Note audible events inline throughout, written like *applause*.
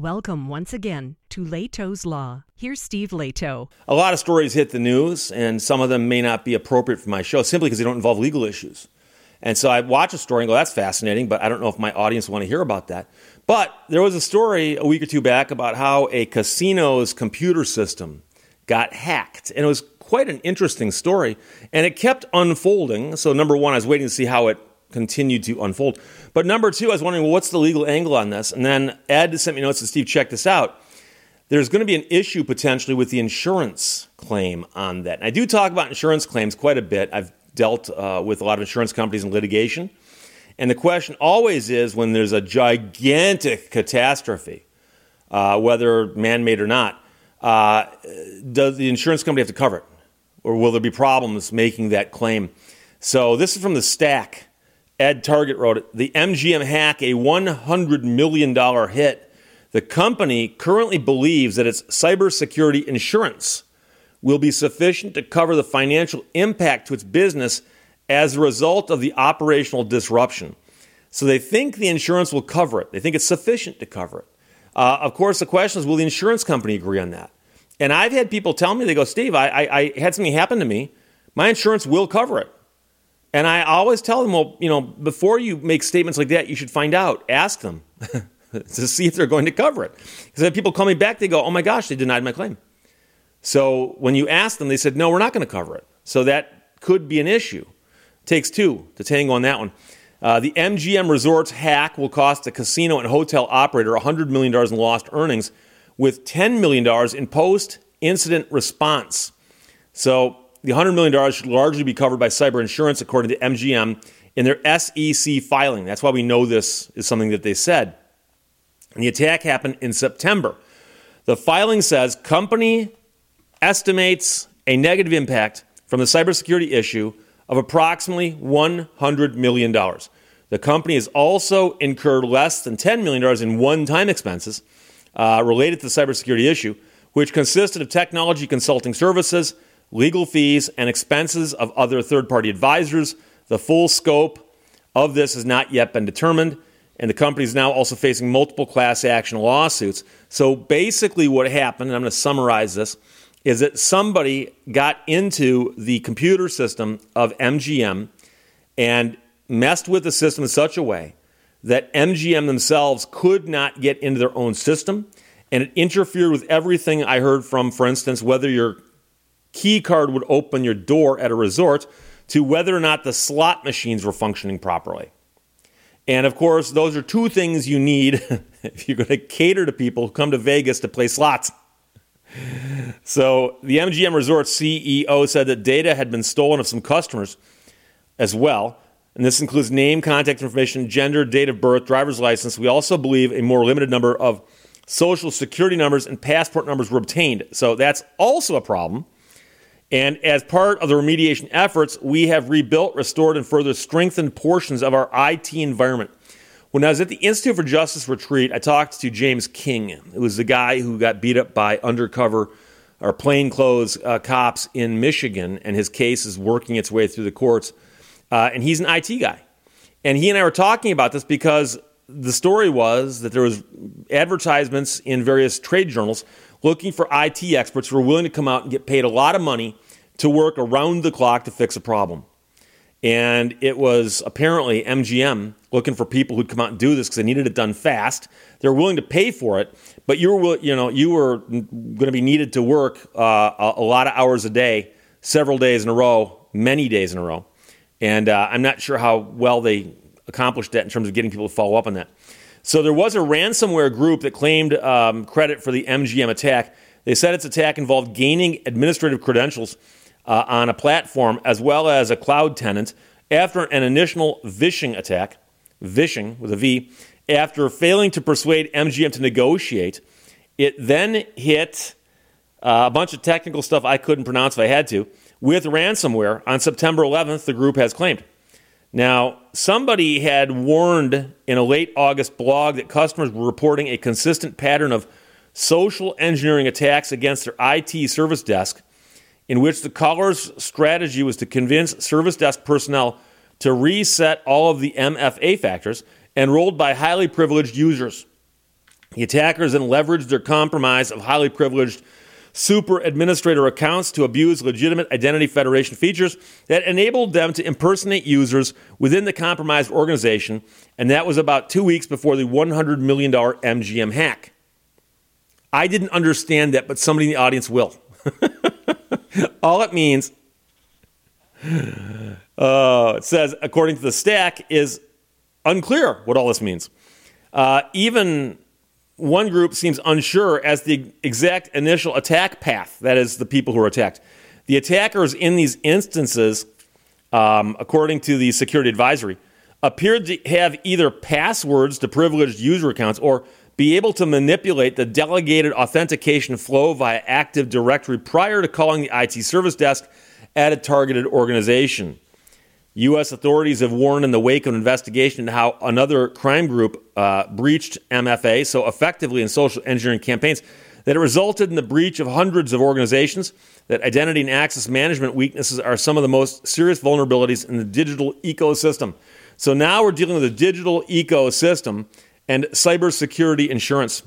Welcome once again to Lehto's Law. Here's Steve Lehto. A lot of stories hit the news, and some of them may not be appropriate for my show simply because they don't involve legal issues. And so I watch a story and go, that's fascinating, but I don't know if my audience want to hear about that. But there was a story a week or two back about how a casino's computer system got hacked. And it was quite an interesting story. And it kept unfolding. So, number one, I was waiting to see how it continued to unfold. But number two, I was wondering, well, what's the legal angle on this? And then Ed sent me notes and Steve, check this out. There's going to be an issue potentially with the insurance claim on that. And I do talk about insurance claims quite a bit. I've dealt uh, with a lot of insurance companies in litigation. And the question always is when there's a gigantic catastrophe, uh, whether man made or not, uh, does the insurance company have to cover it? Or will there be problems making that claim? So this is from the stack Ed Targett wrote it. The MGM hack, a $100 million hit. The company currently believes that its cybersecurity insurance will be sufficient to cover the financial impact to its business as a result of the operational disruption. So they think the insurance will cover it. They think it's sufficient to cover it. Uh, of course, the question is will the insurance company agree on that? And I've had people tell me, they go, Steve, I, I, I had something happen to me. My insurance will cover it. And I always tell them, well, you know, before you make statements like that, you should find out, ask them *laughs* to see if they're going to cover it. Because if people call me back, they go, oh my gosh, they denied my claim. So when you ask them, they said, no, we're not going to cover it. So that could be an issue. takes two to tango on that one. Uh, the MGM Resorts hack will cost the casino and hotel operator $100 million in lost earnings, with $10 million in post incident response. So the $100 million should largely be covered by cyber insurance, according to MGM in their SEC filing. That's why we know this is something that they said. And the attack happened in September. The filing says company estimates a negative impact from the cybersecurity issue of approximately $100 million. The company has also incurred less than $10 million in one time expenses uh, related to the cybersecurity issue, which consisted of technology consulting services legal fees, and expenses of other third party advisors. The full scope of this has not yet been determined, and the company is now also facing multiple class action lawsuits. So basically, what happened, and I'm going to summarize this, is that somebody got into the computer system of MGM and messed with the system in such a way that MGM themselves could not get into their own system. And it interfered with everything I heard from, for instance, whether you're key card would open your door at a resort to whether or not the slot machines were functioning properly. And of course, those are two things you need *laughs* if you're going to cater to people who come to Vegas to play slots. *laughs* So, the MGM Resort CEO said that data had been stolen of some customers as well. And this includes name, contact information, gender, date of birth, driver's license. We also believe a more limited number of social security numbers and passport numbers were obtained. So, that's also a problem. And as part of the remediation efforts, we have rebuilt, restored, and further strengthened portions of our IT environment. When I was at the Institute for Justice retreat, I talked to James King. It was the guy who got beat up by undercover or plainclothes uh, cops in Michigan, and his case is working its way through the courts. Uh, and he's an IT guy. And he and I were talking about this because the story was that there was advertisements in various trade journals looking for IT experts who are willing to come out and get paid a lot of money to work around the clock to fix a problem. And it was apparently MGM looking for people who'd come out and do this because they needed it done fast. They're willing to pay for it, but you were, you know, you were going to be needed to work uh, a, lot of hours a day, several days in a row, many days in a row. And uh, I'm not sure how well they accomplished that in terms of getting people to follow up on that. So there was a ransomware group that claimed um, credit for the MGM attack. They said its attack involved gaining administrative credentials uh, on a platform as well as a cloud tenant after an initial vishing attack, vishing with a V, after failing to persuade MGM to negotiate. It then hit uh, a bunch of technical stuff I couldn't pronounce if I had to with ransomware on September 11th, the group has claimed. Now, somebody had warned in a late August blog that customers were reporting a consistent pattern of social engineering attacks against their IT service desk, in which the caller's strategy was to convince service desk personnel to reset all of the MFA factors enrolled by highly privileged users. The attackers then leveraged their compromise of highly privileged super administrator accounts to abuse legitimate identity federation features that enabled them to impersonate users within the compromised organization, and that was about two weeks before the $100 million MGM hack. I didn't understand that, but somebody in the audience will. *laughs* All it means, uh, it says, according to the stack, is unclear what all this means. Uh, even one group seems unsure as the exact initial attack path, that is, the people who are attacked. The attackers in these instances, um, according to the security advisory, appeared to have either passwords to privileged user accounts or be able to manipulate the delegated authentication flow via Active Directory prior to calling the IT service desk at a targeted organization. U.S. authorities have warned in the wake of an investigation into how another crime group uh, breached MFA so effectively in social engineering campaigns that it resulted in the breach of hundreds of organizations, that identity and access management weaknesses are some of the most serious vulnerabilities in the digital ecosystem. So now we're dealing with a digital ecosystem and cybersecurity insurance.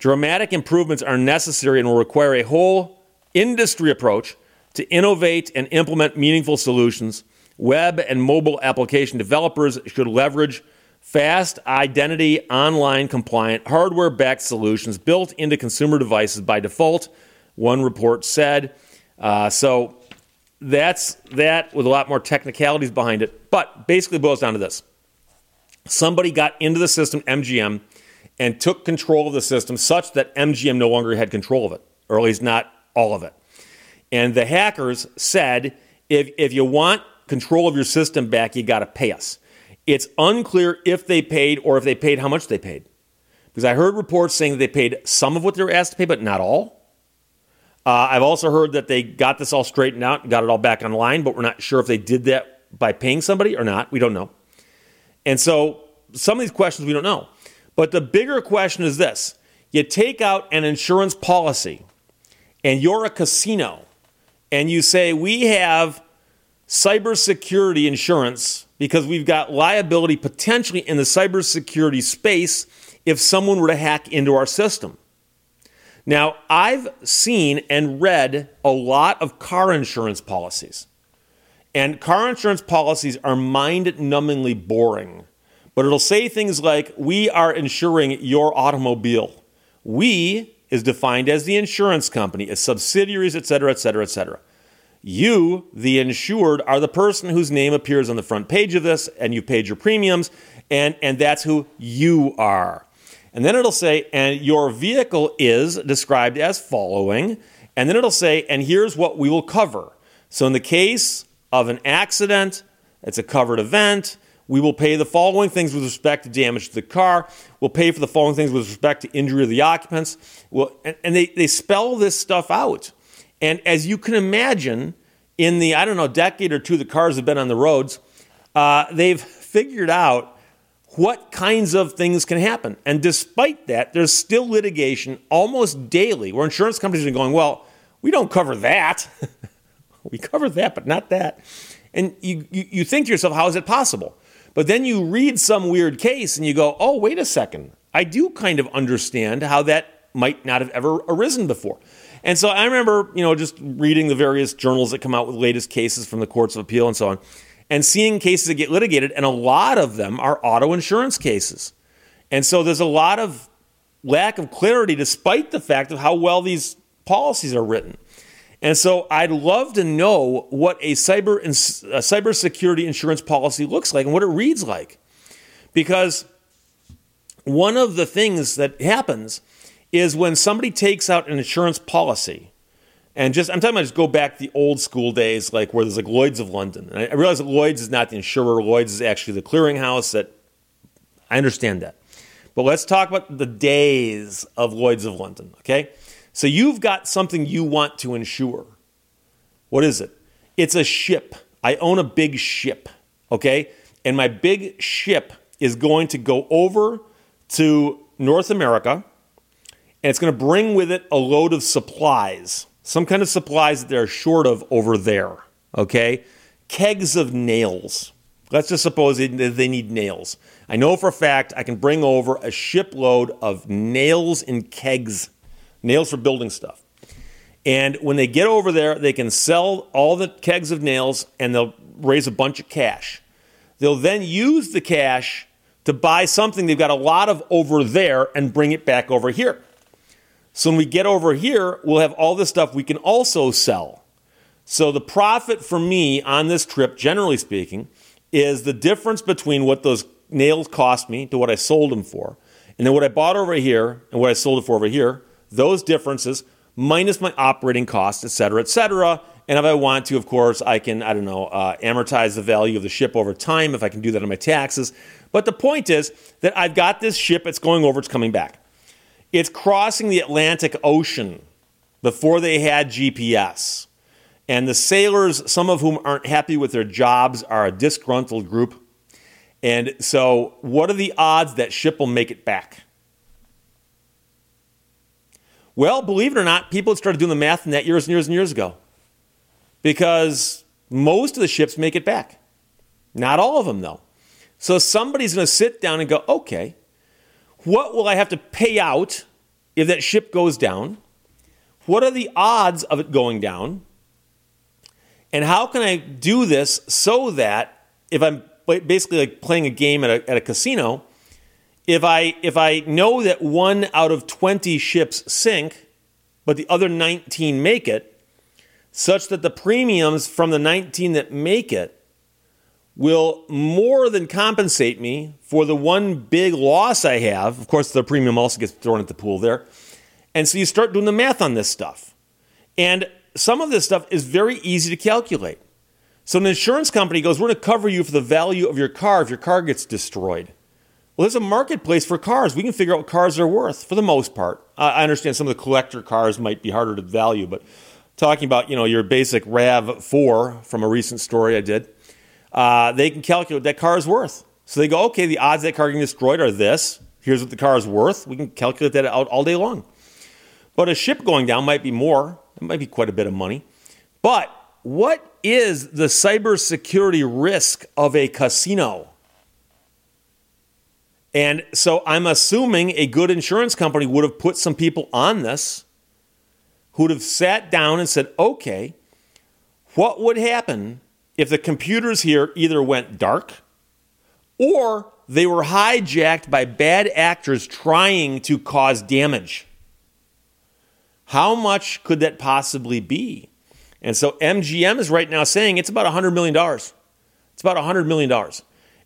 Dramatic improvements are necessary and will require a whole industry approach to innovate and implement meaningful solutions Web and mobile application developers should leverage fast identity, online compliant, hardware backed solutions built into consumer devices by default, one report said. Uh, so that's that with a lot more technicalities behind it. But basically, boils down to this somebody got into the system, MGM, and took control of the system such that MGM no longer had control of it, or at least not all of it. And the hackers said if, if you want control of your system back, you got to pay us. It's unclear if they paid or if they paid how much they paid. Because I heard reports saying that they paid some of what they were asked to pay, but not all. Uh, I've also heard that they got this all straightened out and got it all back online, but we're not sure if they did that by paying somebody or not. We don't know. And so some of these questions we don't know. But the bigger question is this you take out an insurance policy and you're a casino and you say, we have cybersecurity insurance because we've got liability potentially in the cybersecurity space if someone were to hack into our system. Now, I've seen and read a lot of car insurance policies. And car insurance policies are mind numbingly boring. But it'll say things like, We are insuring your automobile. We is defined as the insurance company, as subsidiaries, et cetera, et cetera, et cetera. You, the insured, are the person whose name appears on the front page of this, and you paid your premiums, and, and that's who you are. And then it'll say, and your vehicle is described as following. And then it'll say, and here's what we will cover. So, in the case of an accident, it's a covered event. We will pay the following things with respect to damage to the car. We'll pay for the following things with respect to injury of the occupants. Well, and, and they, they spell this stuff out. And as you can imagine, in the, I don't know, decade or two the cars have been on the roads, uh, they've figured out what kinds of things can happen. And despite that, there's still litigation almost daily where insurance companies are going, well, we don't cover that. *laughs* we cover that, but not that. And you, you, you think to yourself, how is it possible? But then you read some weird case and you go, oh, wait a second. I do kind of understand how that might not have ever arisen before. And so I remember, you know, just reading the various journals that come out with latest cases from the courts of appeal and so on, and seeing cases that get litigated, and a lot of them are auto insurance cases. And so there's a lot of lack of clarity despite the fact of how well these policies are written. And so I'd love to know what a cyber a cybersecurity insurance policy looks like and what it reads like. Because one of the things that happens is when somebody takes out an insurance policy and just I'm talking about just go back the old school days, like where there's like Lloyd's of London. And I realize that Lloyd's is not the insurer, Lloyd's is actually the clearinghouse that I understand that. But let's talk about the days of Lloyd's of London, okay? So you've got something you want to insure. What is it? It's a ship. I own a big ship, okay? And my big ship is going to go over to North America and it's going to bring with it a load of supplies, some kind of supplies that they're short of over there. Okay, kegs of nails. Let's just suppose they, need nails. I know for a fact I can bring over a shipload of nails and kegs, nails for building stuff. And when they get over there, they can sell all the kegs of nails and they'll raise a bunch of cash. They'll then use the cash to buy something they've got a lot of over there and bring it back over here. So when we get over here, we'll have all this stuff we can also sell. So the profit for me on this trip, generally speaking, is the difference between what those nails cost me to what I sold them for, and then what I bought over here and what I sold it for over here. Those differences minus my operating costs, et cetera, et cetera. And if I want to, of course, I can, I don't know, uh, amortize the value of the ship over time if I can do that on my taxes. But the point is that I've got this ship, it's going over, it's coming back. It's crossing the Atlantic Ocean before they had GPS. And the sailors, some of whom aren't happy with their jobs, are a disgruntled group. And so, what are the odds that ship will make it back? Well, believe it or not, people started doing the math in that years and years and years ago because most of the ships make it back. Not all of them, though. So somebody's going to sit down and go, okay, what will I have to pay out if that ship goes down? What are the odds of it going down? And how can I do this so that if I'm basically like playing a game at a, at a casino, if I if I know that one out of 20 ships sink, but the other 19 make it, such that the premiums from the 19 that make it will more than compensate me for the one big loss I have. Of course, the premium also gets thrown at the pool there. And so you start doing the math on this stuff. And some of this stuff is very easy to calculate. So an insurance company goes, We're going to cover you for the value of your car if your car gets destroyed. Well, there's a marketplace for cars. We can figure out what cars are worth for the most part. I understand some of the collector cars might be harder to value, but talking about you know your basic Rav4 from a recent story I did, uh, they can calculate what that car is worth. So they go, okay, the odds that car getting destroyed are this. Here's what the car is worth. We can calculate that out all day long. But a ship going down might be more. It might be quite a bit of money. But what is the cybersecurity risk of a casino? And so I'm assuming a good insurance company would have put some people on this who would have sat down and said, okay, what would happen if the computers here either went dark or they were hijacked by bad actors trying to cause damage? How much could that possibly be? And so MGM is right now saying it's about $100 million. It's about $100 million.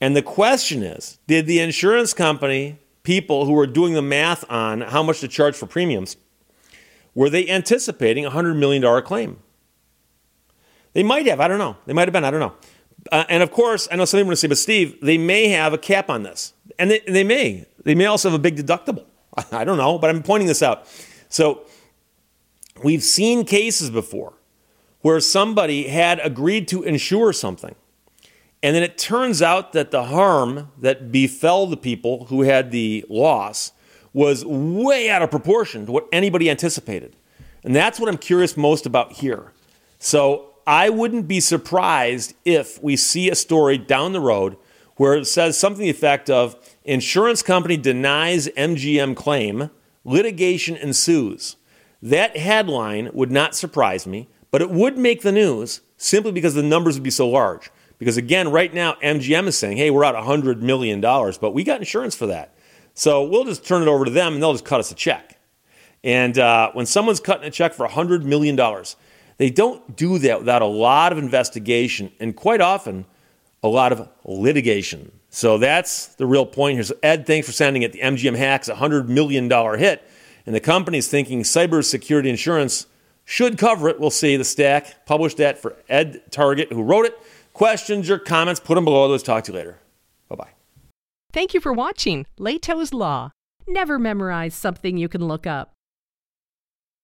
And the question is did the insurance company, people who were doing the math on how much to charge for premiums, were they anticipating a $100 million claim? They might have. I don't know. They might have been. I don't know. Uh, and of course, I know some people are going to say, but Steve, they may have a cap on this. And they, they may. They may also have a big deductible. *laughs* I don't know, but I'm pointing this out. So we've seen cases before where somebody had agreed to insure something and then it turns out that the harm that befell the people who had the loss was way out of proportion to what anybody anticipated. And that's what I'm curious most about here. So I wouldn't be surprised if we see a story down the road where it says something the effect of insurance company denies MGM claim, litigation ensues. That headline would not surprise me, but it would make the news simply because the numbers would be so large. Because again, right now, MGM is saying, hey, we're out $100 million, but we got insurance for that. So we'll just turn it over to them and they'll just cut us a check. And uh, when someone's cutting a check for $100 million, they don't do that without a lot of investigation and quite often a lot of litigation. So that's the real point here. So, Ed, thanks for sending it. The MGM hacks a $100 million hit, and the company's thinking cybersecurity insurance should cover it. We'll see. The stack published that for Ed Targett, who wrote it questions or comments, put them below. Let's talk to you later. Bye bye. Thank you for watching Lehto's Law. Never memorize something you can look up.